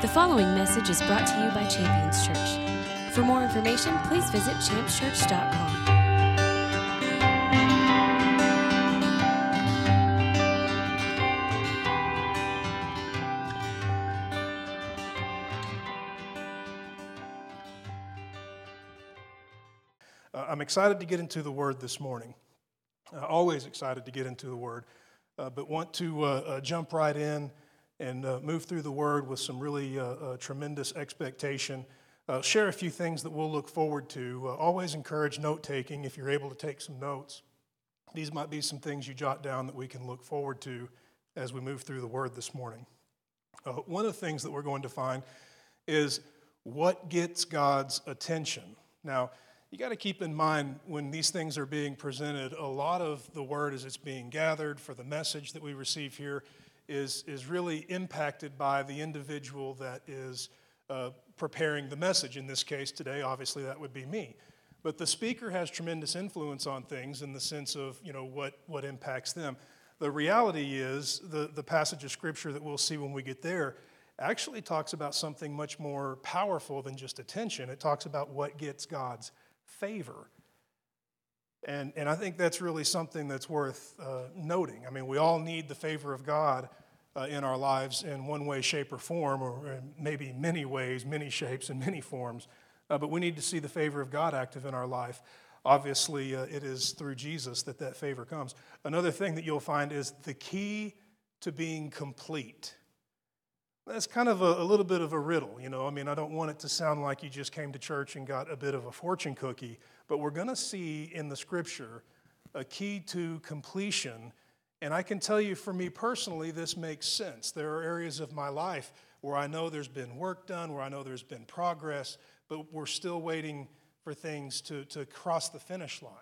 The following message is brought to you by Champions Church. For more information, please visit championschurch.com. Uh, I'm excited to get into the Word this morning. Uh, always excited to get into the Word, uh, but want to uh, uh, jump right in and uh, move through the Word with some really uh, uh, tremendous expectation. Uh, share a few things that we'll look forward to. always encourage note taking if you're able to take some notes. These might be some things you jot down that we can look forward to as we move through the Word this morning. one of the things that we're going to find is what gets God's attention. Now, you got to keep in mind when these things are being presented, a lot of the word as it's being gathered for the message that we receive here is, is really impacted by the individual that is uh, preparing the message. In this case today, obviously that would be me. But the speaker has tremendous influence on things in the sense of you know what, what impacts them. The reality is the, the passage of scripture that we'll see when we get there actually talks about something much more powerful than just attention. It talks about what gets God's favor. And, and I think that's really something that's worth uh, noting. I mean, we all need the favor of God uh, in our lives in one way, shape, or form, or maybe many ways, many shapes, and many forms. Uh, but we need to see the favor of God active in our life. Obviously, uh, it is through Jesus that that favor comes. Another thing that you'll find is the key to being complete that's kind of a, a, little bit of a riddle, you know. I mean, I don't want it to sound like you just came to church and got a bit of a fortune cookie, but we're going to see in the scripture a key to completion. And I can tell you, for me personally, this makes sense. There are areas of my life where I know there's been work done, where I know there's been progress, but we're still waiting for things to, to cross the finish line.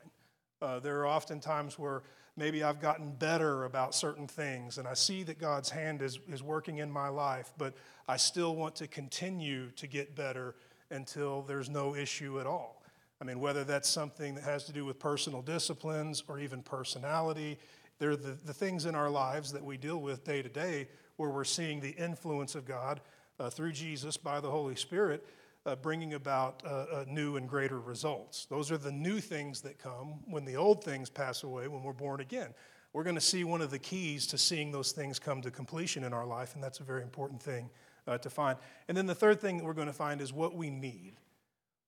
Uh, there are often times where maybe I've gotten better about certain things and I see that God's hand is, is working in my life, but I still want to continue to get better until there's no issue at all. I mean, whether that's something that has to do with personal disciplines or even personality, they're the, the things in our lives that we deal with day to day where we're seeing the influence of God uh, through Jesus by the Holy Spirit uh, bringing about uh, uh, new and greater results. Those are the new things that come when the old things pass away when we're born again. We're going to see one of the keys to seeing those things come to completion in our life, and that's a very important thing uh, to find. And then the third thing that we're going to find is what we need.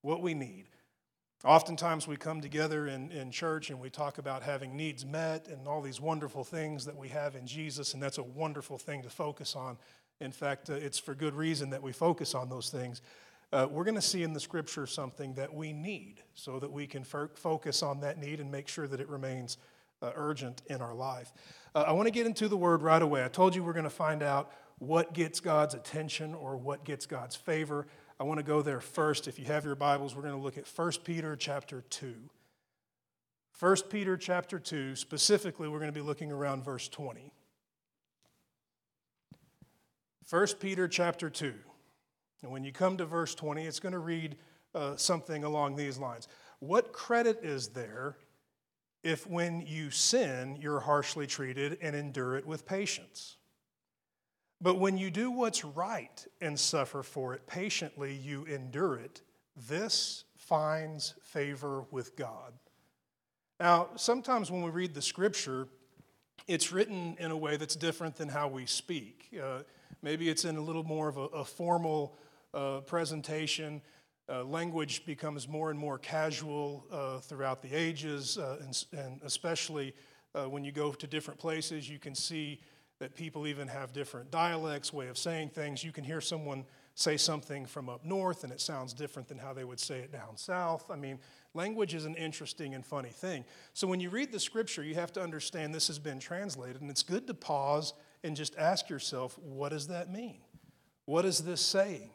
What we need. Oftentimes, we come together in, in church and we talk about having needs met and all these wonderful things that we have in Jesus, and that's a wonderful thing to focus on. In fact, uh, it's for good reason that we focus on those things uh, we're going to see in the scripture something that we need so that we can f- focus on that need and make sure that it remains uh, urgent in our life. Uh, I want to get into the word right away. I told you we're going to find out what gets God's attention or what gets God's favor. I want to go there first. If you have your Bibles, we're going to look at 1 Peter chapter 2. 1 Peter chapter 2, specifically, we're going to be looking around verse 20. 1 Peter chapter 2. And when you come to verse 20, it's going to read uh, something along these lines What credit is there if when you sin, you're harshly treated and endure it with patience? But when you do what's right and suffer for it patiently, you endure it. This finds favor with God. Now, sometimes when we read the scripture, it's written in a way that's different than how we speak. Uh, maybe it's in a little more of a, a formal uh, presentation. Uh, language becomes more and more casual uh, throughout the ages, uh, and, and, especially uh, when you go to different places, you can see that people even have different dialects, way of saying things. You can hear someone say something from up north, and it sounds different than how they would say it down south. I mean, language is an interesting and funny thing. So when you read the scripture, you have to understand this has been translated, and it's good to pause and just ask yourself, what does that mean? What is this saying?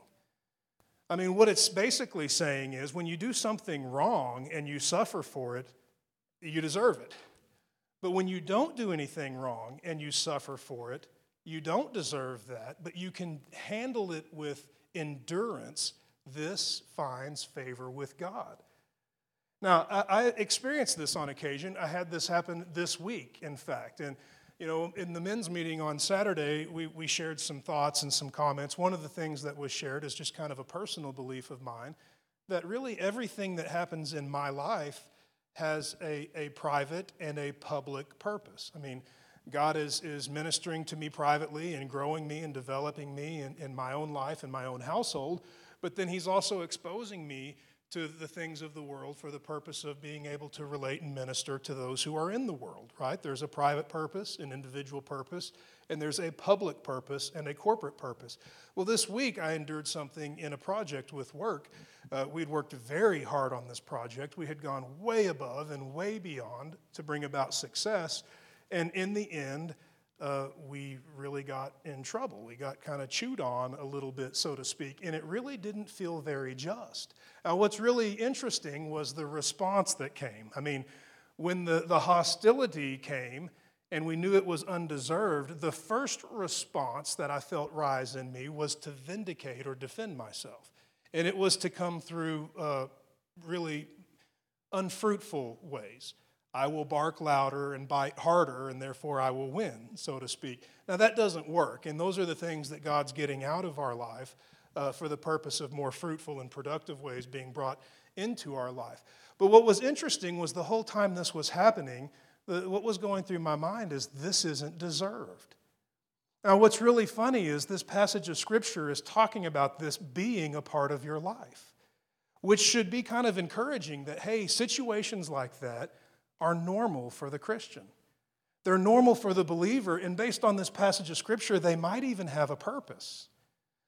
I mean, what it's basically saying is when you do something wrong and you suffer for it, you deserve it. But when you don't do anything wrong and you suffer for it, you don't deserve that, but you can handle it with endurance. This finds favor with God. Now, I, I experienced this on occasion. I had this happen this week, in fact. And You know, in the men's meeting on Saturday, we, we shared some thoughts and some comments. One of the things that was shared is just kind of a personal belief of mine that really everything that happens in my life has a, a private and a public purpose. I mean, God is, is ministering to me privately and growing me and developing me in, in my own life and my own household, but then He's also exposing me to the things of the world for the purpose of being able to relate and minister to those who are in the world, right? There's a private purpose, an individual purpose, and there's a public purpose and a corporate purpose. Well, this week I endured something in a project with work. Uh, we'd worked very hard on this project. We had gone way above and way beyond to bring about success. And in the end, uh, we really got in trouble. We got kind of chewed on a little bit, so to speak, and it really didn't feel very just. Now, what's really interesting was the response that came. I mean, when the, the hostility came and we knew it was undeserved, the first response that I felt rise in me was to vindicate or defend myself. And it was to come through uh, really unfruitful ways. I will bark louder and bite harder, and therefore I will win, so to speak. Now, that doesn't work, and those are the things that God's getting out of our life uh, for the purpose of more fruitful and productive ways being brought into our life. But what was interesting was the whole time this was happening, what was going through my mind is this isn't deserved. Now, what's really funny is this passage of Scripture is talking about this being a part of your life, which should be kind of encouraging that, hey, situations like that are normal for the Christian. They're normal for the believer, and based on this passage of Scripture, they might even have a purpose.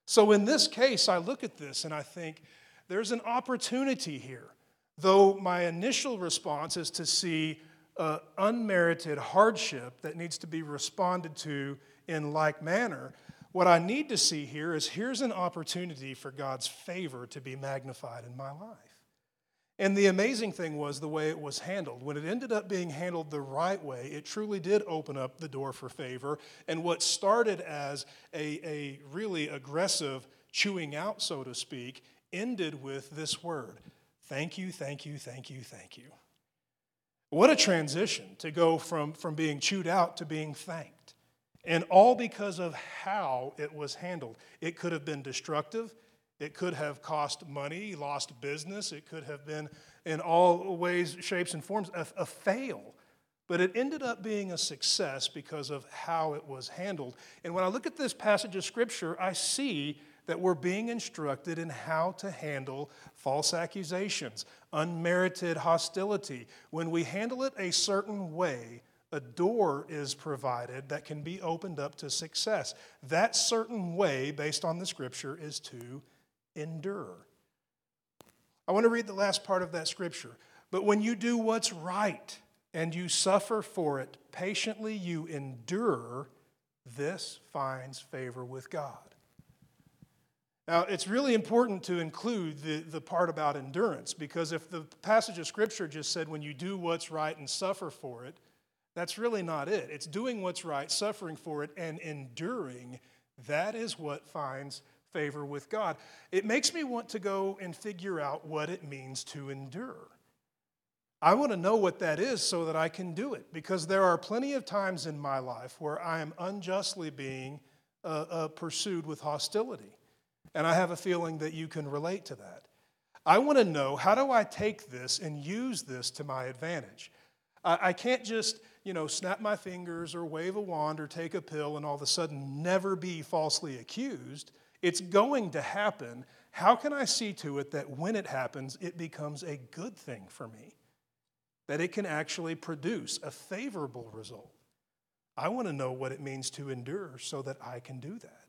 So, in this case, I look at this and I think there's an opportunity here. Though my initial response is to see uh, unmerited hardship that needs to be responded to in like manner, what I need to see here is here's an opportunity for God's favor to be magnified in my life. And the amazing thing was the way it was handled. When it ended up being handled the right way, it truly did open up the door for favor. And what started as a, a really aggressive chewing out, so to speak, ended with this word thank you, thank you, thank you, thank you. What a transition to go from, from being chewed out to being thanked. And all because of how it was handled. It could have been destructive, it could have cost money, lost business. It could have been, in all ways, shapes, and forms, a, a, fail. But it ended up being a success because of how it was handled. And when I look at this passage of Scripture, I see that we're being instructed in how to handle false accusations, unmerited hostility. When we handle it a certain way, a door is provided that can be opened up to success. That certain way, based on the Scripture, is to endure. I want to read the last part of that scripture. But when you do what's right and you suffer for it, patiently you endure, this finds favor with God. Now, it's really important to include the, the part about endurance because if the passage of Scripture just said, when you do what's right and suffer for it, that's really not it. It's doing what's right, suffering for it, and enduring. That is what finds favor with God. It makes me want to go and figure out what it means to endure. I want to know what that is so that I can do it because there are plenty of times in my life where I am unjustly being uh, uh, pursued with hostility. And I have a feeling that you can relate to that. I want to know how do I take this and use this to my advantage? I, I can't just, you know, snap my fingers or wave a wand or take a pill and all of a sudden never be falsely accused. It's going to happen. How can I see to it that when it happens, it becomes a good thing for me? That it can actually produce a favorable result. I want to know what it means to endure so that I can do that.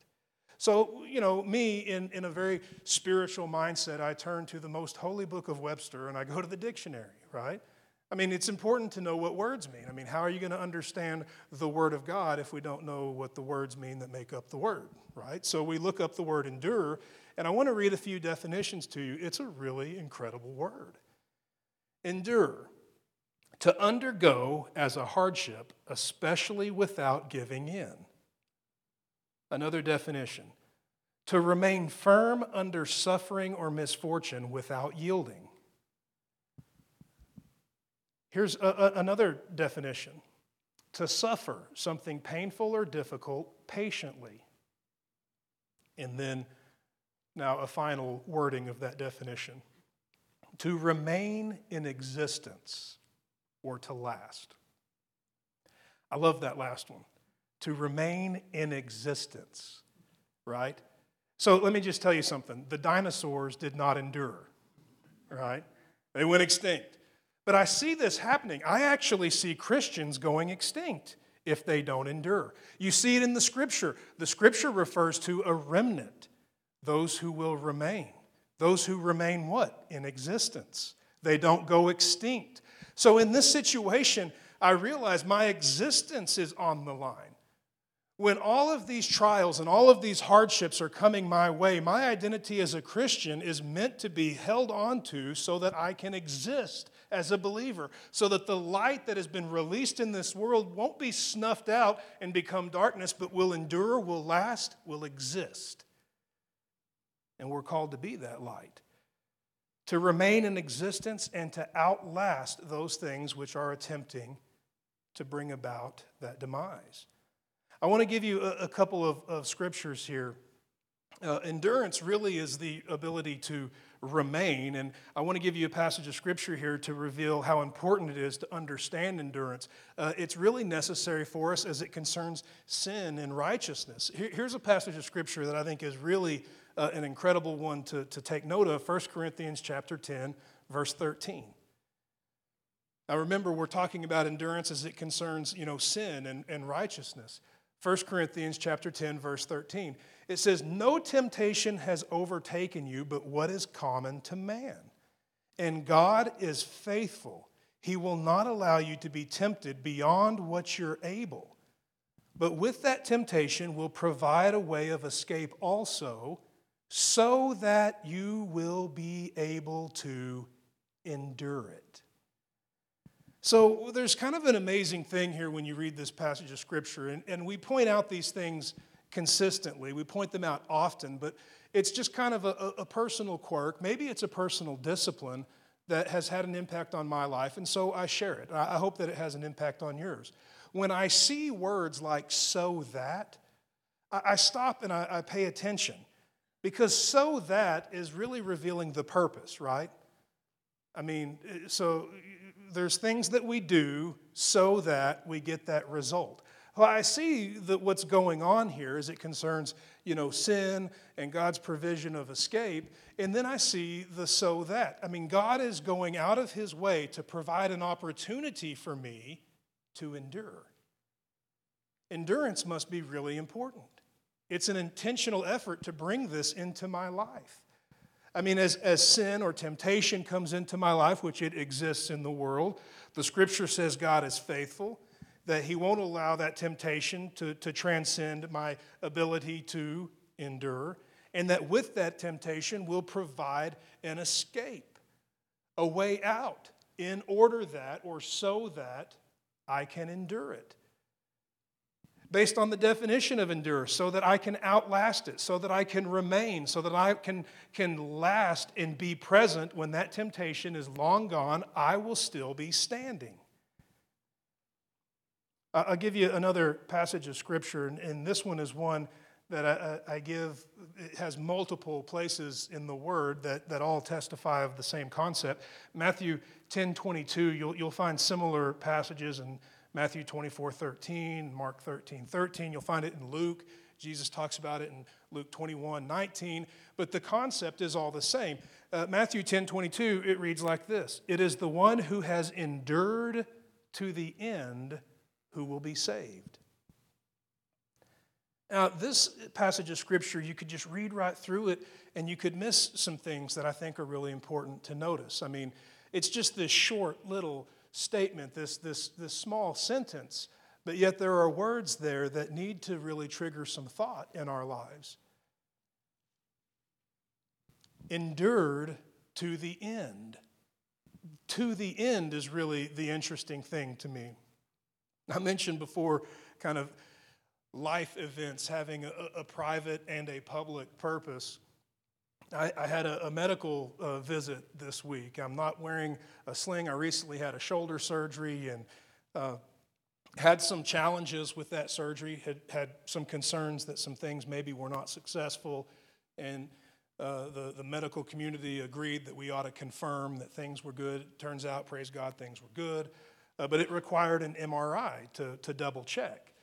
So, you know, me in, in a very spiritual mindset, I turn to the most holy book of Webster and I go to the dictionary, right? I mean, it's important to know what words mean. I mean, how are you going to understand the Word of God if we don't know what the words mean that make up the Word, right? So we look up the word endure, and I want to read a few definitions to you. It's a really incredible word. Endure, to undergo as a hardship, especially without giving in. Another definition, to remain firm under suffering or misfortune without yielding. Here's a, a, another definition to suffer something painful or difficult patiently. And then, now a final wording of that definition to remain in existence or to last. I love that last one. To remain in existence, right? So let me just tell you something. The dinosaurs did not endure, right? They went extinct. But I see this happening. I actually see Christians going extinct if they don't endure. You see it in the scripture. The scripture refers to a remnant, those who will remain. Those who remain what? In existence. They don't go extinct. So in this situation, I realize my existence is on the line. When all of these trials and all of these hardships are coming my way, my identity as a Christian is meant to be held onto so that I can exist as a believer, so that the light that has been released in this world won't be snuffed out and become darkness, but will endure, will last, will exist. And we're called to be that light, to remain in existence and to outlast those things which are attempting to bring about that demise. I want to give you a, a couple of, of, scriptures here. Uh, endurance really is the ability to remain. And I want to give you a passage of scripture here to reveal how important it is to understand endurance. Uh, it's really necessary for us as it concerns sin and righteousness. Here, here's a passage of scripture that I think is really uh, an incredible one to, to take note of 1 Corinthians chapter 10, verse 13. Now remember, we're talking about endurance as it concerns, you know, sin and, and righteousness. 1 Corinthians chapter 10, verse 13. It says, No temptation has overtaken you but what is common to man. And God is faithful. He will not allow you to be tempted beyond what you're able. But with that temptation will provide a way of escape also so that you will be able to endure it. So there's kind of an amazing thing here when you read this passage of Scripture, and, and we point out these things consistently. We point them out often, but it's just kind of a, a personal quirk. Maybe it's a personal discipline that has had an impact on my life, and so I share it. I hope that it has an impact on yours. When I see words like so that, I stop and I pay attention because so that is really revealing the purpose, right? I mean, eh, so there's things that we do so that we get that result. Well, I see that what's going on here is it concerns, you know, sin and God's provision of escape, and then I see the so that. I mean, God is going out of his way to provide an opportunity for me to endure. Endurance must be really important. It's an intentional effort to bring this into my life. I mean, as, as sin or temptation comes into my life, which it exists in the world, the scripture says God is faithful, that He won't allow that temptation to, to transcend my ability to endure, and that with that temptation will provide an escape, a way out, in order that or so that I can endure it based on the definition of endure so that I can outlast it, so that I can remain, so that I can, can last and be present when that temptation is long gone, I will still be standing. I'll give you another passage of scripture, and this one is one that I, I give, it has multiple places in the word that, that all testify of the same concept. Matthew 10 22, you'll, you'll find similar passages and Matthew 24, 13, Mark 13, 13. You'll find it in Luke. Jesus talks about it in Luke 21, 19. But the concept is all the same. Uh, Matthew 10, 22, it reads like this It is the one who has endured to the end who will be saved. Now, this passage of scripture, you could just read right through it and you could miss some things that I think are really important to notice. I mean, it's just this short little statement, this, this, this small sentence, but yet there are words there that need to really trigger some thought in our lives. Endured to the end. To the end is really the interesting thing to me. I mentioned before kind of life events having a, a private and a public purpose. I, I had a, a medical uh, visit this week. I'm not wearing a sling. I recently had a shoulder surgery, and uh, had some challenges with that surgery, had had some concerns that some things maybe were not successful, and uh, the, the medical community agreed that we ought to confirm that things were good. It turns out, praise God, things were good, uh, but it required an MRI to, to double check.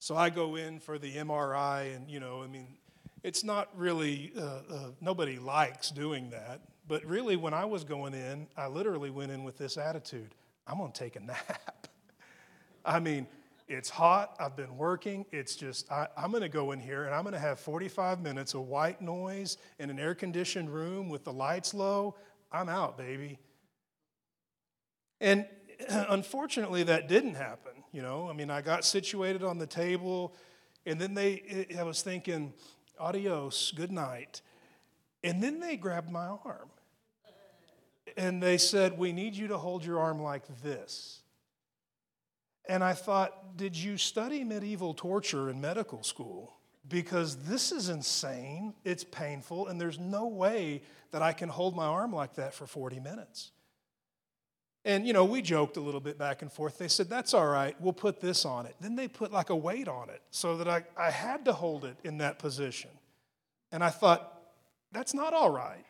So I go in for the MRI, and you know, I mean, it's not really, uh, uh, nobody likes doing that. But really, when I was going in, I literally went in with this attitude I'm going to take a nap. I mean, it's hot. I've been working. It's just, I, am going to go in here and I'm going to have 45 minutes of white noise in an air conditioned room with the lights low. I'm out, baby. And unfortunately, that didn't happen. You know, I mean, I got situated on the table, and then they, I was thinking, adios, good night. And then they grabbed my arm. And they said, We need you to hold your arm like this. And I thought, did you study medieval torture in medical school? Because this is insane, it's painful, and there's no way that I can hold my arm like that for 40 minutes. And, you know, we joked a little bit back and forth. They said, that's all right, we'll put this on it. Then they put like a weight on it so that I, I had to hold it in that position. And I thought, that's not all right.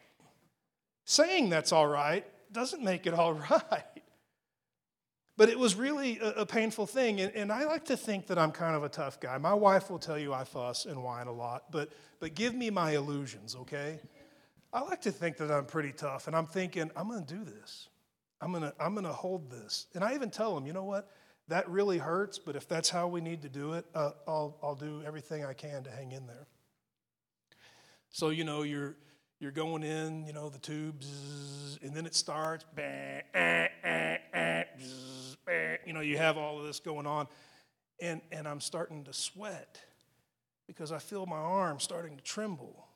Saying that's all right doesn't make it all right. But it was really a, a painful thing. And, and, I like to think that I'm kind of a tough guy. My wife will tell you I fuss and whine a lot, but, but give me my illusions, okay? I like to think that I'm pretty tough. And I'm thinking, I'm going to do this. I'm going to I'm going to hold this. And I even tell them, you know what? That really hurts, but if that's how we need to do it, uh, I'll, I'll do everything I can to hang in there. So, you know, you're, you're going in, you know, the tubes, and then it starts, eh, eh, eh, you know, you have all of this going on. And, and I'm starting to sweat because I feel my arm starting to tremble.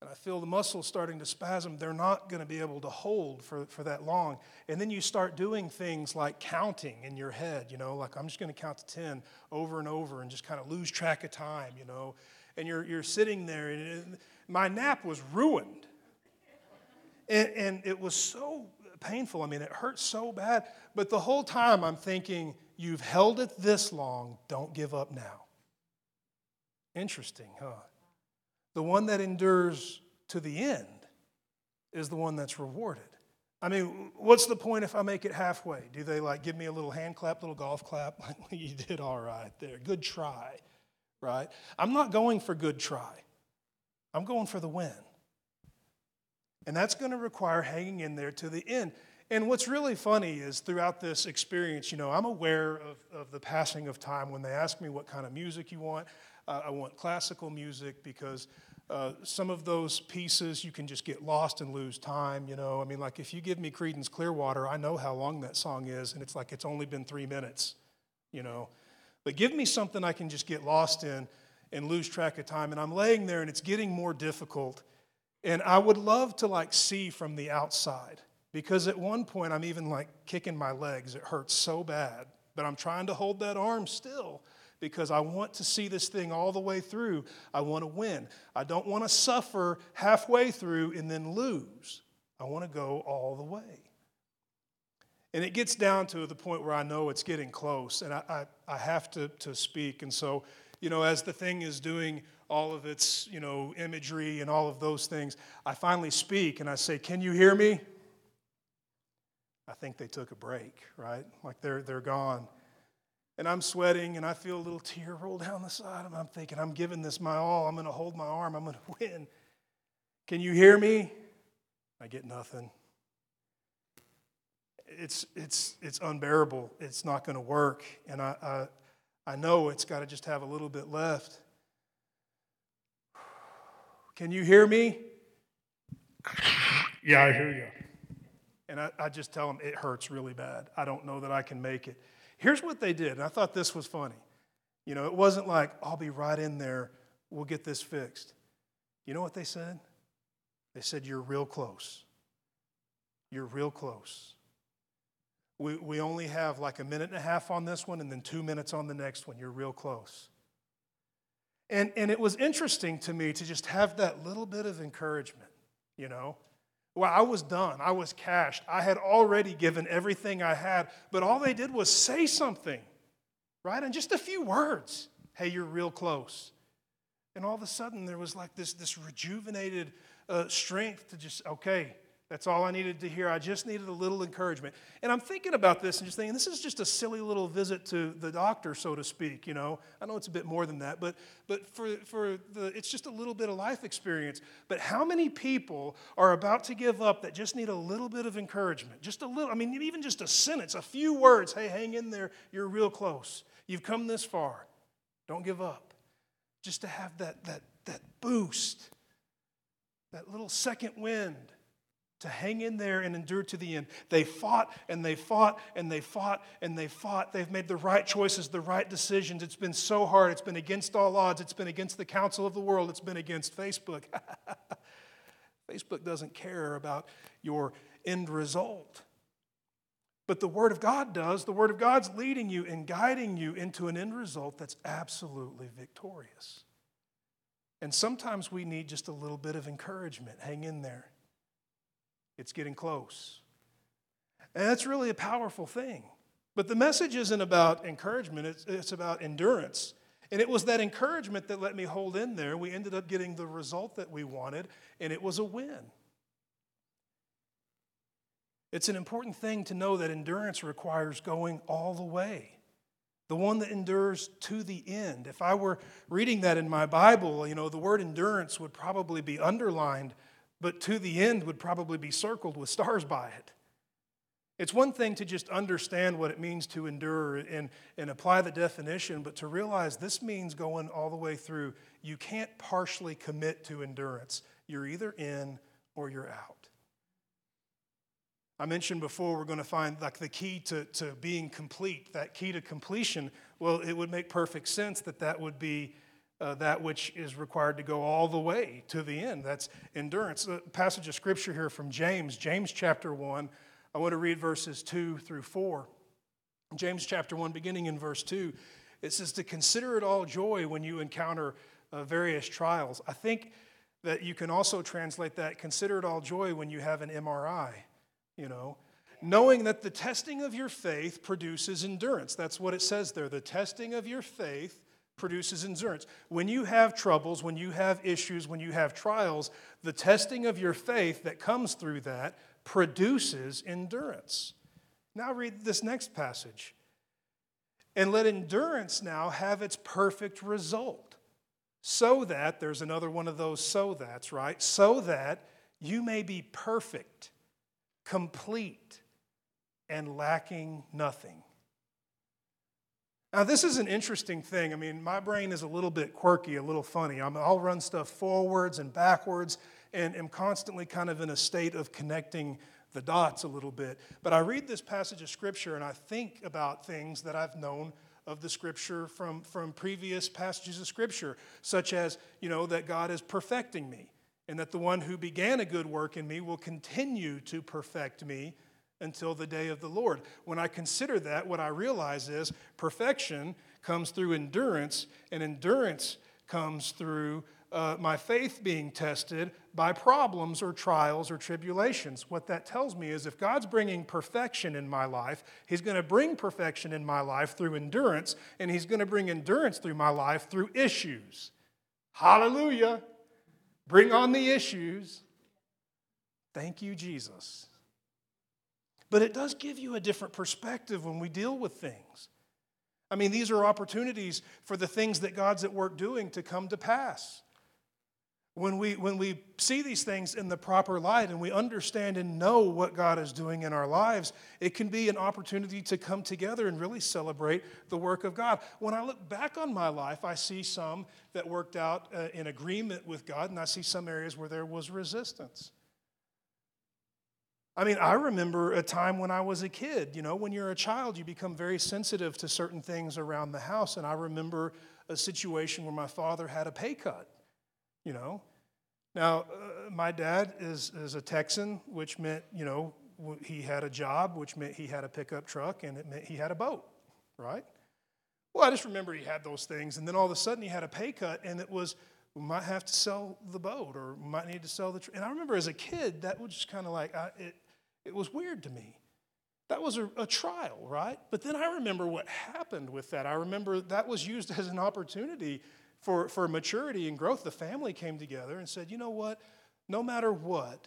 And I feel the muscles starting to spasm. They're not going to be able to hold for, for that long. And then you start doing things like counting in your head, you know, like I'm just going to count to 10 over and over and just kind of lose track of time, you know. And you're, you're sitting there, and my nap was ruined. And, and it was so painful. I mean, it hurt so bad. But the whole time I'm thinking, you've held it this long, don't give up now. Interesting, huh? The one that endures to the end is the one that's rewarded. I mean, what's the point if I make it halfway? Do they like give me a little hand clap, little golf clap? you did all right there. Good try, right? I'm not going for good try. I'm going for the win. And that's going to require hanging in there to the end. And what's really funny is throughout this experience, you know, I'm aware of, of the passing of time when they ask me what kind of music you want. Uh, I want classical music because uh, some of those pieces you can just get lost and lose time, you know. I mean, like if you give me Creedence Clearwater, I know how long that song is, and it's like it's only been three minutes, you know. But give me something I can just get lost in and lose track of time. And I'm laying there and it's getting more difficult. And I would love to like see from the outside because at one point I'm even like kicking my legs. It hurts so bad. But I'm trying to hold that arm still because I want to see this thing all the way through. I want to win. I don't want to suffer halfway through and then lose. I want to go all the way. And it gets down to the point where I know it's getting close and I, I, I have to, to speak. And so you know, as the thing is doing all of its, you know, imagery and all of those things, I finally speak and I say, Can you hear me? I think they took a break, right? Like they're, they're gone. And I'm sweating and I feel a little tear roll down the side of me. I'm thinking, I'm giving this my all. I'm going to hold my arm. I'm going to win. Can you hear me? I get nothing. It's, it's, it's unbearable. It's not going to work. And I, I I know it's got to just have a little bit left. Can you hear me? yeah, I hear you. And I, I, just tell them it hurts really bad. I don't know that I can make it. Here's what they did, and I thought this was funny. You know, it wasn't like, I'll be right in there, we'll get this fixed. You know what they said? They said, You're real close. You're real close. We, we only have like a minute and a half on this one and then two minutes on the next one. You're real close. And, and it was interesting to me to just have that little bit of encouragement, you know. Well, I was done. I was cashed. I had already given everything I had, but all they did was say something, right? And just a few words. Hey, you're real close. And all of a sudden, there was like this, this rejuvenated uh, strength to just, okay, that's all I needed to hear. I just needed a little encouragement. And I'm thinking about this and just thinking, this is just a silly little visit to the doctor, so to speak. You know, I know it's a bit more than that, but, but for, for the, it's just a little bit of life experience. But how many people are about to give up that just need a little bit of encouragement? Just a little, I mean, even just a sentence, a few words. Hey, hang in there. You're real close. You've come this far. Don't give up. Just to have that, that, that boost, that little second wind to hang in there and endure to the end. They fought and they fought and they fought and they fought. They've made the right choices, the right decisions. It's been so hard. It's been against all odds. It's been against the counsel of the world. It's been against Facebook. Facebook doesn't care about your end result. But the Word of God does. The Word of God's leading you and guiding you into an end result that's absolutely victorious. And sometimes we need just a little bit of encouragement. Hang in there. It's getting close. And that's really a powerful thing. But the message isn't about encouragement, it's, it's about endurance. And it was that encouragement that let me hold in there. We ended up getting the result that we wanted, and it was a win. It's an important thing to know that endurance requires going all the way. The one that endures to the end. If I were reading that in my Bible, you know, the word endurance would probably be underlined but to the end would probably be circled with stars by it. It's one thing to just understand what it means to endure and, and apply the definition, but to realize this means going all the way through. You can't partially commit to endurance. You're either in or you're out. I mentioned before we're going to find like the key to, to being complete, that key to completion. Well, it would make perfect sense that that would be uh, that which is required to go all the way to the end. That's endurance. A passage of scripture here from James, James chapter 1. I want to read verses 2 through 4. James chapter 1, beginning in verse 2, it says, To consider it all joy when you encounter uh, various trials. I think that you can also translate that, consider it all joy when you have an MRI, you know. Knowing that the testing of your faith produces endurance. That's what it says there. The testing of your faith produces endurance. When you have troubles, when you have issues, when you have trials, the testing of your faith that comes through that produces endurance. Now, read this next passage. And let endurance now have its perfect result, so that, there's another one of those so that's, right? So that you may be perfect, complete, and lacking nothing. Now, this is an interesting thing. I mean, my brain is a little bit quirky, a little funny. i will run stuff forwards and backwards and am constantly kind of in a state of connecting the dots a little bit. But I read this passage of Scripture and I think about things that I've known of the Scripture from, from previous passages of Scripture, such as, you know, that God is perfecting me and that the one who began a good work in me will continue to perfect me until the day of the Lord. When I consider that, what I realize is perfection comes through endurance, and endurance comes through uh, my faith being tested by problems or trials or tribulations. What that tells me is if God's bringing perfection in my life, He's going to bring perfection in my life through endurance, and He's going to bring endurance through my life through issues. Hallelujah! Bring on the issues. Thank you, Jesus. But it does give you a different perspective when we deal with things. I mean, these are opportunities for the things that God's at work doing to come to pass. When we, when we see these things in the proper light and we understand and know what God is doing in our lives, it can be an opportunity to come together and really celebrate the work of God. When I look back on my life, I see some that worked out uh, in agreement with God, and I see some areas where there was resistance. I mean, I remember a time when I was a kid. You know, when you're a child, you become very sensitive to certain things around the house. And I remember a situation where my father had a pay cut, you know. Now, uh, my dad is, is a Texan, which meant, you know, he had a job, which meant he had a pickup truck, and it meant he had a boat, right? Well, I just remember he had those things. And then all of a sudden he had a pay cut, and it was, we might have to sell the boat or might need to sell the truck. And I remember as a kid, that was just kind of like, I, it, it was weird to me. That was a, a, trial, right? But then I remember what happened with that. I remember that was used as an opportunity for, for maturity and growth. The family came together and said, you know what? No matter what,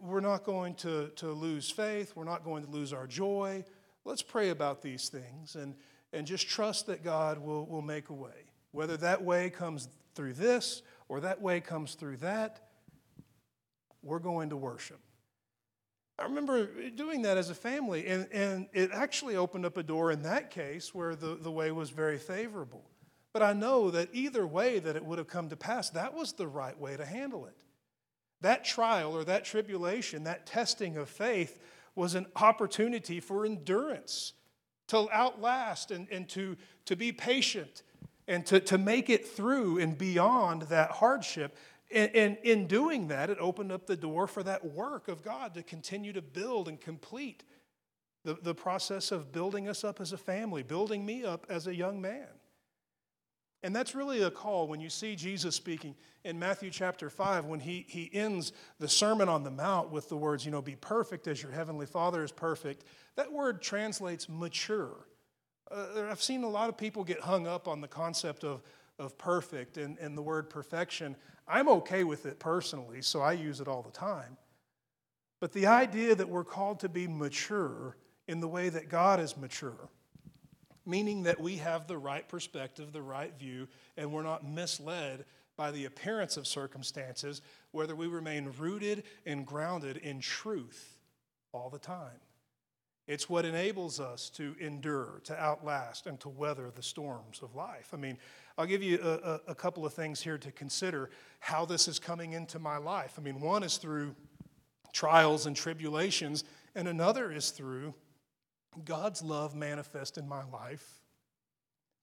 we're not going to, to lose faith. We're not going to lose our joy. Let's pray about these things and, and just trust that God will, will make a way. Whether that way comes through this or that way comes through that, we're going to worship. I remember doing that as a family, and, and it actually opened up a door in that case where the, the way was very favorable. But I know that either way that it would have come to pass, that was the right way to handle it. That trial or that tribulation, that testing of faith, was an opportunity for endurance, to outlast and, and to, to be patient and to, to make it through and beyond that hardship. And, and in doing that, it opened up the door for that work of God to continue to build and complete the, the process of building us up as a family, building me up as a young man. And that's really a call when you see Jesus speaking in Matthew chapter 5, when he, he ends the Sermon on the Mount with the words, you know, be perfect as your heavenly Father is perfect. That word translates mature. Uh, I've seen a lot of people get hung up on the concept of, of perfect and, and the word perfection. I'm okay with it personally, so I use it all the time. But the idea that we're called to be mature in the way that God is mature meaning that we have the right perspective, the right view, and we're not misled by the appearance of circumstances, whether we remain rooted and grounded in truth all the time. It's what enables us to endure, to outlast, and to weather the storms of life. I mean, I'll give you a, a, couple of things here to consider how this is coming into my life. I mean, one is through trials and tribulations, and another is through God's love manifest in my life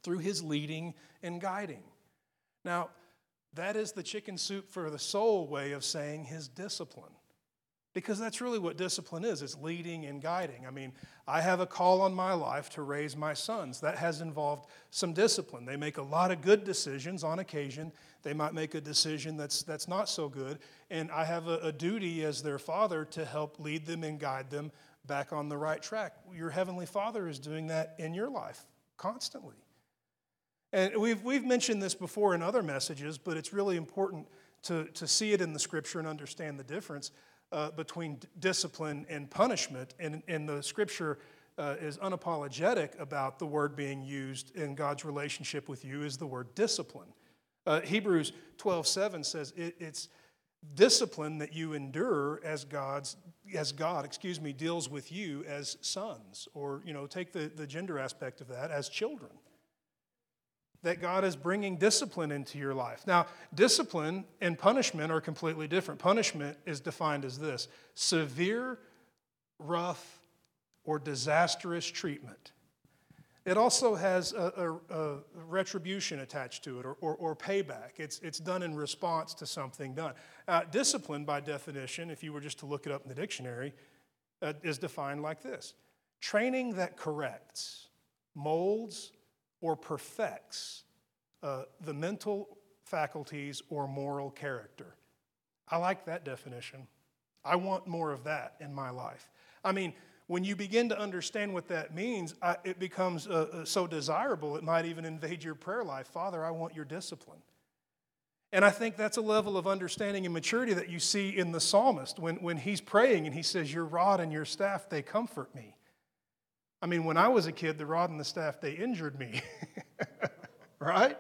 through his leading and guiding. Now, that is the chicken soup for the soul way of saying his discipline. Because that's really what discipline is it's leading and guiding. I mean, I have a call on my life to raise my sons. That has involved some discipline. They make a lot of good decisions on occasion. They might make a decision that's, that's not so good. And I have a, a duty as their father to help lead them and guide them back on the right track. Your Heavenly Father is doing that in your life constantly. And we've, we've mentioned this before in other messages, but it's really important to, to see it in the scripture and understand the difference uh, between d- discipline and punishment. And, and the scripture uh, is unapologetic about the word being used in God's relationship with you is the word discipline. Uh, Hebrews 12 7 says it, it's discipline that you endure as God's as God, excuse me, deals with you as sons, or you know, take the, the gender aspect of that as children. That God is bringing discipline into your life. Now, discipline and punishment are completely different. Punishment is defined as this severe, rough, or disastrous treatment. It also has a, a, a retribution attached to it or, or, or, payback. It's, it's done in response to something done. Uh, discipline, by definition, if you were just to look it up in the dictionary, uh, is defined like this training that corrects, molds, or perfects uh, the mental faculties or moral character. I like that definition. I want more of that in my life. I mean, when you begin to understand what that means, I, it becomes uh, uh, so desirable, it might even invade your prayer life. Father, I want your discipline. And I think that's a level of understanding and maturity that you see in the psalmist when, when he's praying and he says, Your rod and your staff, they comfort me. I mean, when I was a kid, the rod and the staff, they injured me. right?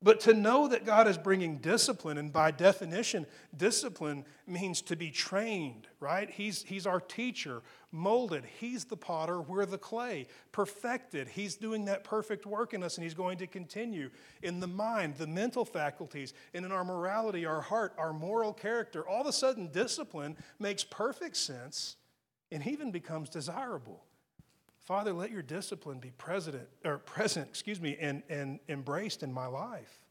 But to know that God is bringing discipline, and by definition, discipline means to be trained, right? He's, he's our teacher, molded. He's the potter, we're the clay, perfected. He's doing that perfect work in us, and He's going to continue in the mind, the mental faculties, and in our morality, our heart, our moral character. All of a sudden, discipline makes perfect sense and even becomes desirable. Father, let your discipline be present, or present, excuse me, and, and embraced in my life.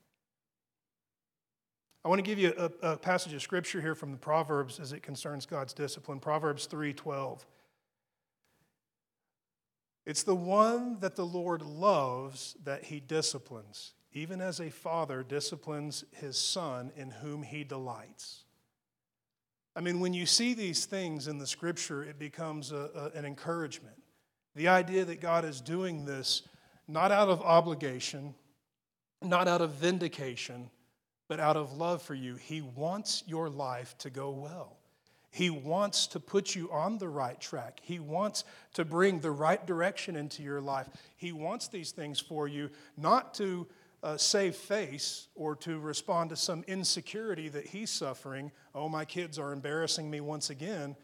I want to give you a, a passage of scripture here from the Proverbs as it concerns God's discipline. Proverbs 3:12. It's the one that the Lord loves that he disciplines, even as a father disciplines his son in whom he delights. I mean, when you see these things in the scripture, it becomes a, a, an encouragement. The idea that God is doing this not out of obligation, not out of vindication, but out of love for you. He wants your life to go well. He wants to put you on the right track. He wants to bring the right direction into your life. He wants these things for you, not to uh, save face or to respond to some insecurity that he's suffering. Oh, my kids are embarrassing me once again.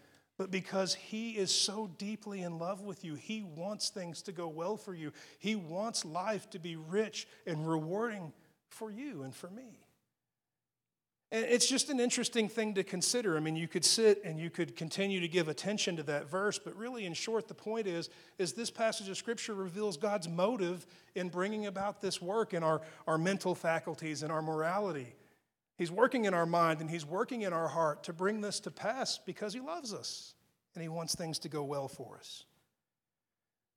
But because he is so deeply in love with you, he wants things to go well for you. He wants life to be rich and rewarding for you and for me. And it's just an interesting thing to consider. I mean, you could sit and you could continue to give attention to that verse, but really, in short, the point is, is this passage of Scripture reveals God's motive in bringing about this work in our, our mental faculties and our morality. He's working in our mind and He's working in our heart to bring this to pass because He loves us and He wants things to go well for us.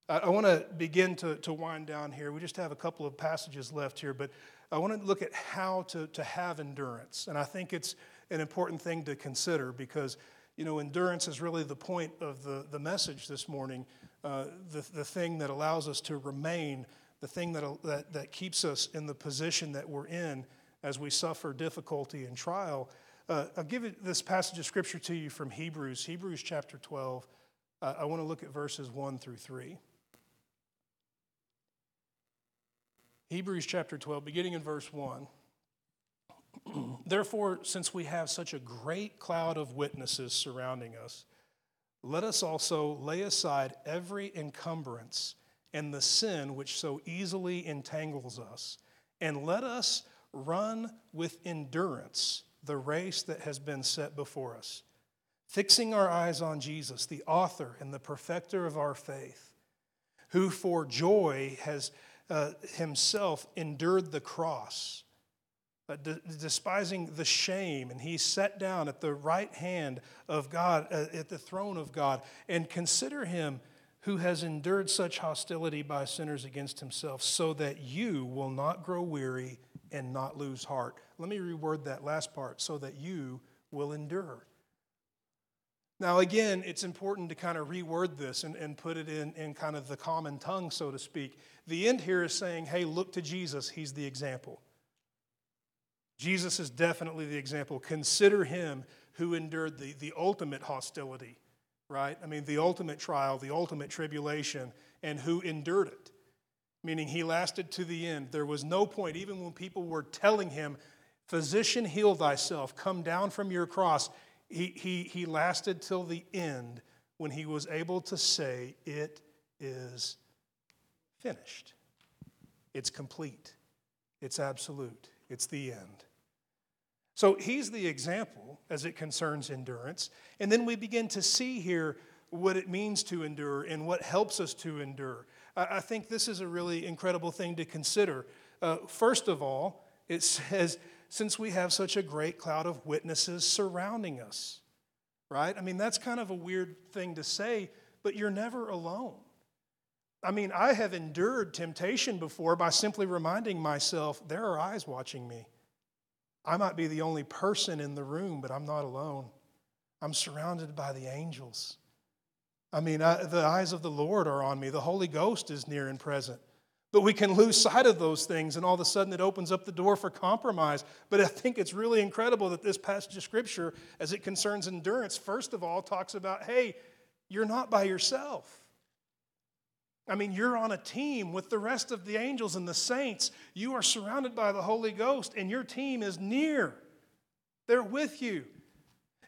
I, want to begin to, to wind down here. We just have a couple of passages left here, but I want to look at how to, to have endurance. And I think it's an important thing to consider because, you know, endurance is really the point of the, the message this morning, uh, the, the thing that allows us to remain, the thing that, that, that keeps us in the position that we're in as we suffer difficulty and trial. Uh, I'll give this passage of scripture to you from Hebrews, Hebrews chapter 12. Uh, I want to look at verses 1 through 3. Hebrews chapter 12, beginning in verse 1. Therefore, since we have such a great cloud of witnesses surrounding us, let us also lay aside every encumbrance and the sin which so easily entangles us, and let us run with endurance the race that has been set before us, fixing our eyes on Jesus, the author and the perfecter of our faith, who for joy has uh, himself endured the cross, uh, de- despising the shame, and he sat down at the right hand of God, uh, at the throne of God. And consider him who has endured such hostility by sinners against himself, so that you will not grow weary and not lose heart. Let me reword that last part so that you will endure. Now, again, it's important to kind of reword this and, and put it in, in kind of the common tongue, so to speak. The end here is saying, hey, look to Jesus, he's the example. Jesus is definitely the example. Consider him who endured the, the ultimate hostility, right? I mean, the ultimate trial, the ultimate tribulation, and who endured it. Meaning he lasted to the end. There was no point, even when people were telling him, Physician, heal thyself, come down from your cross. He, he, he lasted till the end when he was able to say, It is finished. It's complete. It's absolute. It's the end. So he's the example as it concerns endurance. And then we begin to see here what it means to endure and what helps us to endure. I think this is a really incredible thing to consider. Uh, first of all, it says, since we have such a great cloud of witnesses surrounding us, right? I mean, that's kind of a weird thing to say, but you're never alone. I mean, I have endured temptation before by simply reminding myself there are eyes watching me. I might be the only person in the room, but I'm not alone. I'm surrounded by the angels. I mean, I, the eyes of the Lord are on me. The Holy Ghost is near and present. But we can lose sight of those things, and all of a sudden it opens up the door for compromise. But I think it's really incredible that this passage of Scripture, as it concerns endurance, first of all, talks about hey, you're not by yourself. I mean, you're on a team with the rest of the angels and the saints. You are surrounded by the Holy Ghost, and your team is near. They're with you.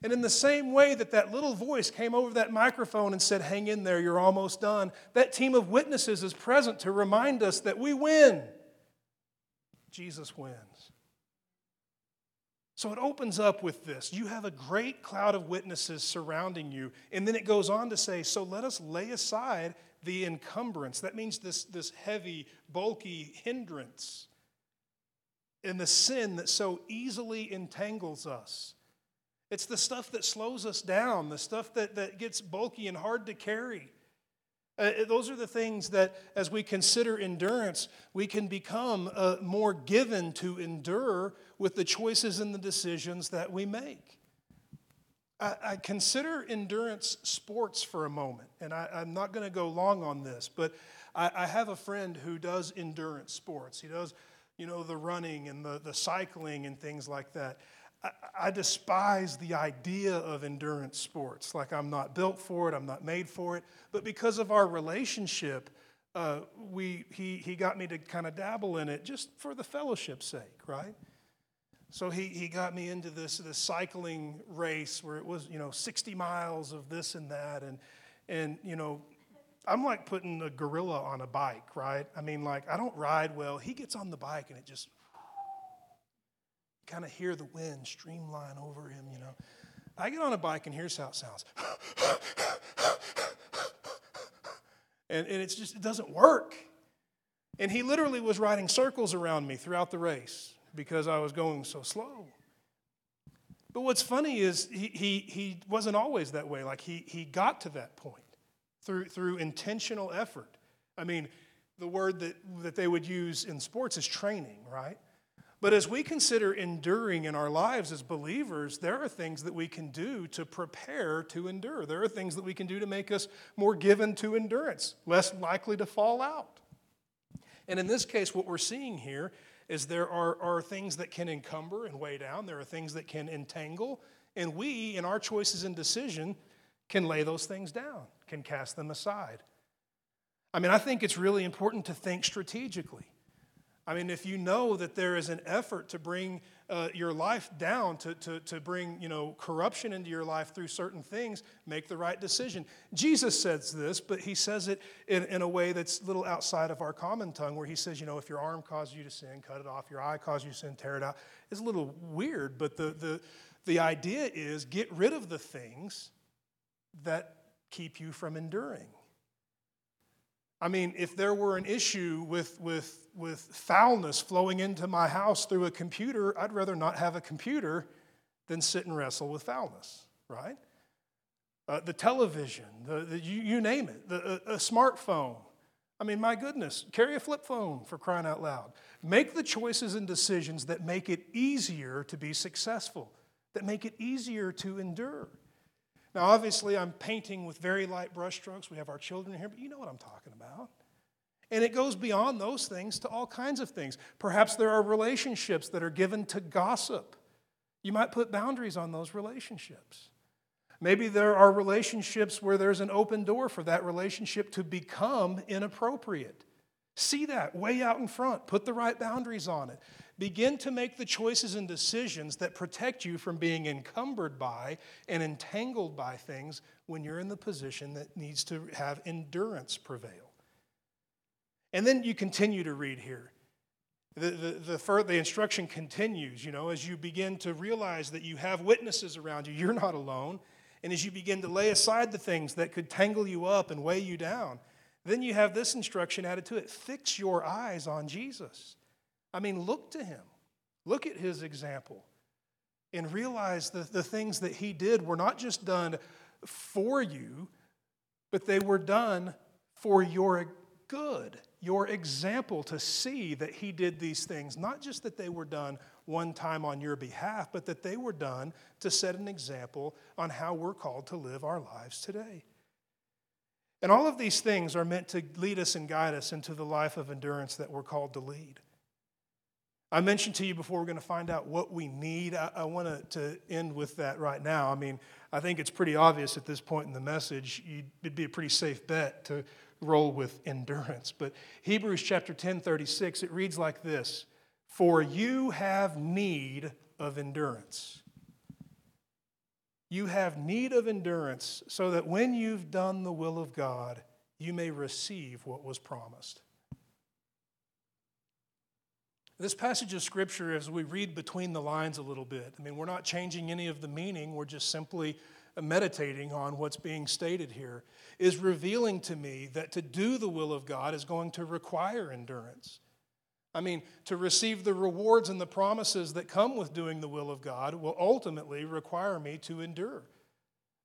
And in the same way that that little voice came over that microphone and said, Hang in there, you're almost done, that team of witnesses is present to remind us that we win. Jesus wins. So it opens up with this. You have a great cloud of witnesses surrounding you. And then it goes on to say, So let us lay aside the encumbrance. That means this, this heavy, bulky hindrance and the sin that so easily entangles us. It's the stuff that slows us down, the stuff that, that gets bulky and hard to carry. Uh, those are the things that, as we consider endurance, we can become uh, more given to endure with the choices and the decisions that we make. I, I consider endurance sports for a moment, and I, am not going to go long on this, but I, I have a friend who does endurance sports. He does, you know, the running and the, the cycling and things like that. I, despise the idea of endurance sports. Like, I'm not built for it, I'm not made for it. But because of our relationship, uh, we, he, he got me to kind of dabble in it just for the fellowship's sake, right? So he, he got me into this, this cycling race where it was, you know, 60 miles of this and that. And, and, you know, I'm like putting a gorilla on a bike, right? I mean, like, I don't ride well. He gets on the bike and it just kind of hear the wind streamline over him, you know. I get on a bike and here's how it sounds. and, and it's just, it doesn't work. And he literally was riding circles around me throughout the race because I was going so slow. But what's funny is he, he, he wasn't always that way. Like he, he got to that point through, through intentional effort. I mean, the word that, that they would use in sports is training, right? But as we consider enduring in our lives as believers, there are things that we can do to prepare to endure. There are things that we can do to make us more given to endurance, less likely to fall out. And in this case, what we're seeing here is there are, are things that can encumber and weigh down, there are things that can entangle, and we, in our choices and decision, can lay those things down, can cast them aside. I mean, I think it's really important to think strategically. I mean, if you know that there is an effort to bring uh, your life down, to, to, to bring you know, corruption into your life through certain things, make the right decision. Jesus says this, but he says it in, in a way that's a little outside of our common tongue, where he says, you know, if your arm causes you to sin, cut it off. Your eye causes you to sin, tear it out. It's a little weird, but the, the, the idea is get rid of the things that keep you from enduring. I mean, if there were an issue with, with, with foulness flowing into my house through a computer, I'd rather not have a computer than sit and wrestle with foulness, right? Uh, the television, the, the, you, you, name it, the, a, a smartphone. I mean, my goodness, carry a flip phone for crying out loud. Make the choices and decisions that make it easier to be successful, that make it easier to endure. Now, obviously, I'm painting with very light brushstrokes. We have our children here, but you know what I'm talking about. And it goes beyond those things to all kinds of things. Perhaps there are relationships that are given to gossip. You might put boundaries on those relationships. Maybe there are relationships where there's an open door for that relationship to become inappropriate. See that way out in front. Put the right boundaries on it. Begin to make the choices and decisions that protect you from being encumbered by and entangled by things when you're in the position that needs to have endurance prevail. And then you continue to read here. The, the, the, the, instruction continues, you know, as you begin to realize that you have witnesses around you, you're not alone. And as you begin to lay aside the things that could tangle you up and weigh you down, then you have this instruction added to it fix your eyes on Jesus. I mean, look to him, look at his example, and realize that the things that he did were not just done for you, but they were done for your good, your example to see that he did these things. Not just that they were done one time on your behalf, but that they were done to set an example on how we're called to live our lives today. And all of these things are meant to lead us and guide us into the life of endurance that we're called to lead. I mentioned to you before we're going to find out what we need. I, I want to end with that right now. I mean, I think it's pretty obvious at this point in the message. It'd be a pretty safe bet to roll with endurance. But Hebrews chapter 10, 36, it reads like this For you have need of endurance you have need of endurance so that when you've done the will of God, you may receive what was promised. This passage of Scripture, as we read between the lines a little bit, I mean, we're not changing any of the meaning, we're just simply meditating on what's being stated here, is revealing to me that to do the will of God is going to require endurance. I mean, to receive the rewards and the promises that come with doing the will of God will ultimately require me to endure.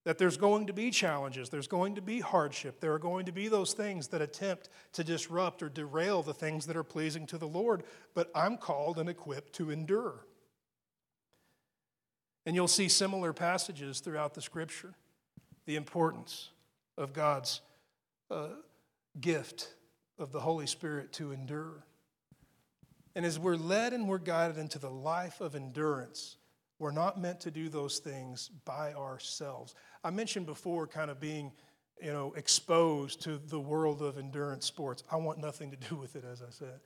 That there's going to be challenges, there's going to be hardship, there are going to be those things that attempt to disrupt or derail the things that are pleasing to the Lord, but I'm called and equipped to endure. And you'll see similar passages throughout the scripture the importance of God's uh, gift of the Holy Spirit to endure. And as we're led and we're guided into the life of endurance, we're not meant to do those things by ourselves. I mentioned before kind of being, you know, exposed to the world of endurance sports. I want nothing to do with it, as I said.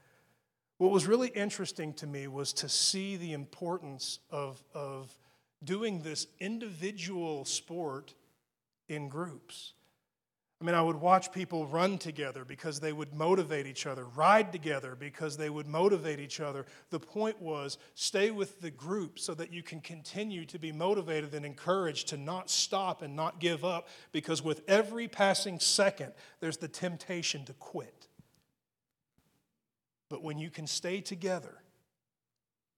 What was really interesting to me was to see the importance of, of doing this individual sport in groups. I mean, I would watch people run together because they would motivate each other, ride together because they would motivate each other. The point was stay with the group so that you can continue to be motivated and encouraged to not stop and not give up because with every passing second, there's the temptation to quit. But when you can stay together,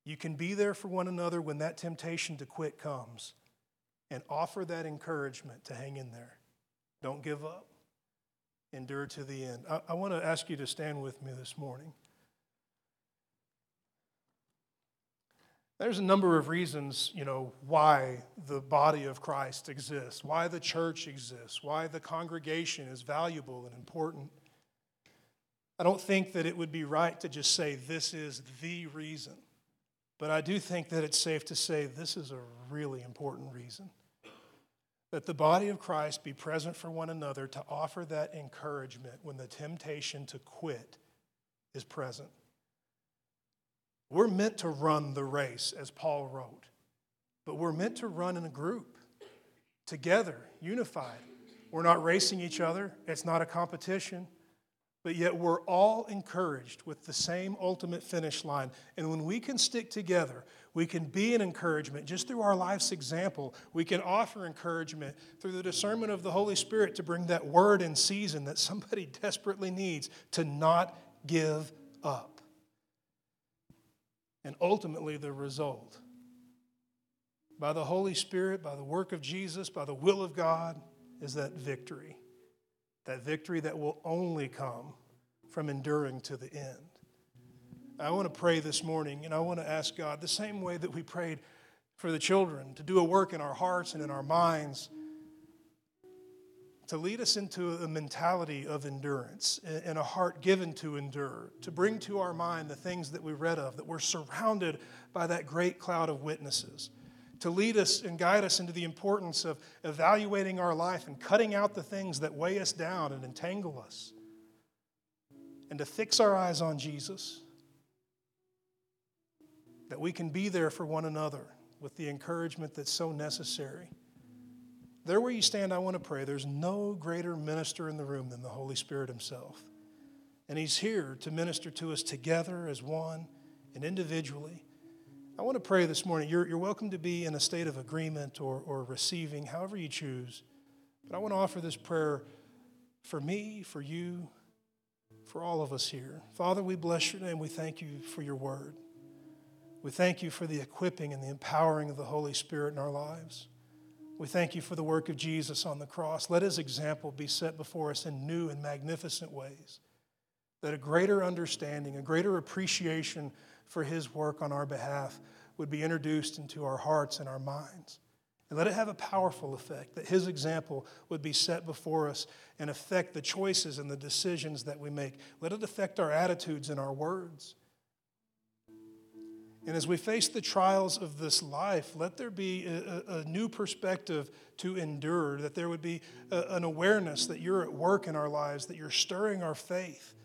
you can be there for one another when that temptation to quit comes and offer that encouragement to hang in there. Don't give up. Endure to the end. I, I want to ask you to stand with me this morning. There's a number of reasons, you know, why the body of Christ exists, why the church exists, why the congregation is valuable and important. I don't think that it would be right to just say this is the reason, but I do think that it's safe to say this is a really important reason that the body of Christ be present for one another to offer that encouragement when the temptation to quit is present. We're meant to run the race, as Paul wrote, but we're meant to run in a group, together, unified. We're not racing each other, it's not a competition but yet we're all encouraged with the same ultimate finish line. And when we can stick together, we can be an encouragement just through our life's example. We can offer encouragement through the discernment of the Holy Spirit to bring that word in season that somebody desperately needs to not give up. And ultimately, the result by the Holy Spirit, by the work of Jesus, by the will of God, is that victory that victory that will only come from enduring to the end. I want to pray this morning, and I want to ask God the same way that we prayed for the children to do a work in our hearts and in our minds to lead us into a mentality of endurance and a heart given to endure, to bring to our mind the things that we read of, that we're surrounded by that great cloud of witnesses to lead us and guide us into the importance of evaluating our life and cutting out the things that weigh us down and entangle us, and to fix our eyes on Jesus, that we can be there for one another with the encouragement that's so necessary. There where you stand, I want to pray. There's no greater minister in the room than the Holy Spirit Himself. And He's here to minister to us together as one and individually. I want to pray this morning. You're, you're welcome to be in a state of agreement or, or receiving, however you choose. But I want to offer this prayer for me, for you, for all of us here. Father, we bless your name. We thank you for your word. We thank you for the equipping and the empowering of the Holy Spirit in our lives. We thank you for the work of Jesus on the cross. Let his example be set before us in new and magnificent ways. That a greater understanding, a greater appreciation for his work on our behalf would be introduced into our hearts and our minds. And let it have a powerful effect, that his example would be set before us and affect the choices and the decisions that we make. Let it affect our attitudes and our words. And as we face the trials of this life, let there be a, a new perspective to endure, that there would be a, an awareness that you're at work in our lives, that you're stirring our faith,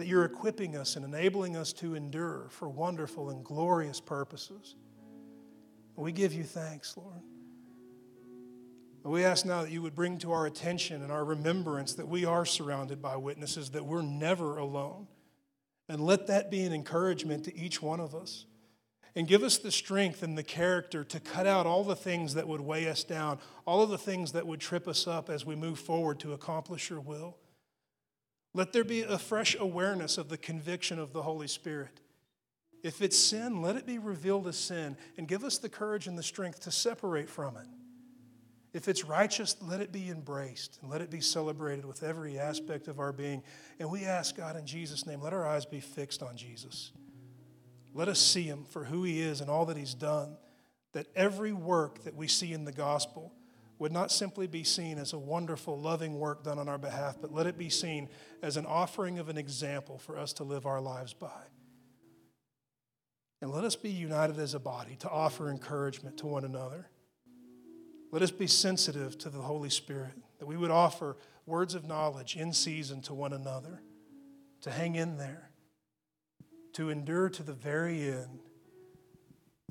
that you're equipping us and enabling us to endure for wonderful and glorious purposes. We give you thanks, Lord. We ask now that you would bring to our attention and our remembrance that we are surrounded by witnesses, that we're never alone. And let that be an encouragement to each one of us. And give us the strength and the character to cut out all the things that would weigh us down, all of the things that would trip us up as we move forward to accomplish your will. Let there be a fresh awareness of the conviction of the Holy Spirit. If it's sin, let it be revealed as sin and give us the courage and the strength to separate from it. If it's righteous, let it be embraced and let it be celebrated with every aspect of our being. And we ask God in Jesus' name, let our eyes be fixed on Jesus. Let us see him for who he is and all that he's done. that every work that we see in the gospel would not simply be seen as a wonderful, loving work done on our behalf, but let it be seen as an offering of an example for us to live our lives by. And let us be united as a body to offer encouragement to one another. Let us be sensitive to the Holy Spirit, that we would offer words of knowledge in season to one another, to hang in there, to endure to the very end.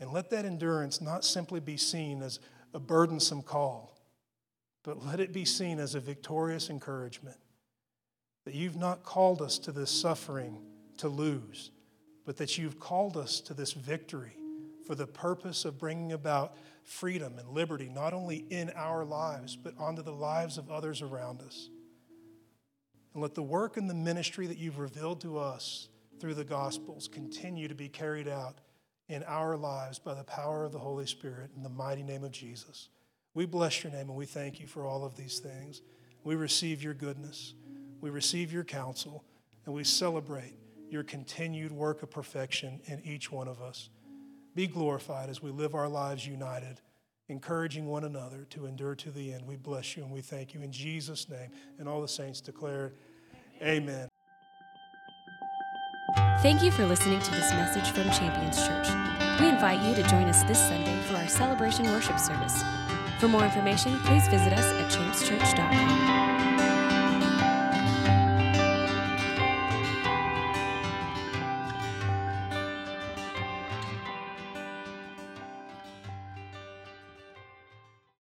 And let that endurance not simply be seen as a burdensome call, but let it be seen as a victorious encouragement that you've not called us to this suffering to lose but that you've called us to this victory for the purpose of bringing about freedom and liberty, not only in our lives, but onto the lives of others around us. And let the work and the ministry that you've revealed to us through the Gospels continue to be carried out in our lives by the power of the Holy Spirit in the mighty name of Jesus. We bless your name and we thank you for all of these things. We receive your goodness, we receive your counsel, and we celebrate your continued work of perfection in each one of us. Be glorified as we live our lives united, encouraging one another to endure to the end. We bless you and we thank you in Jesus' name. And all the saints declared, Amen. Thank you for listening to this message from Champions Church. We invite you to join us this Sunday for our celebration worship service. For more information, please visit us at championschurch.com.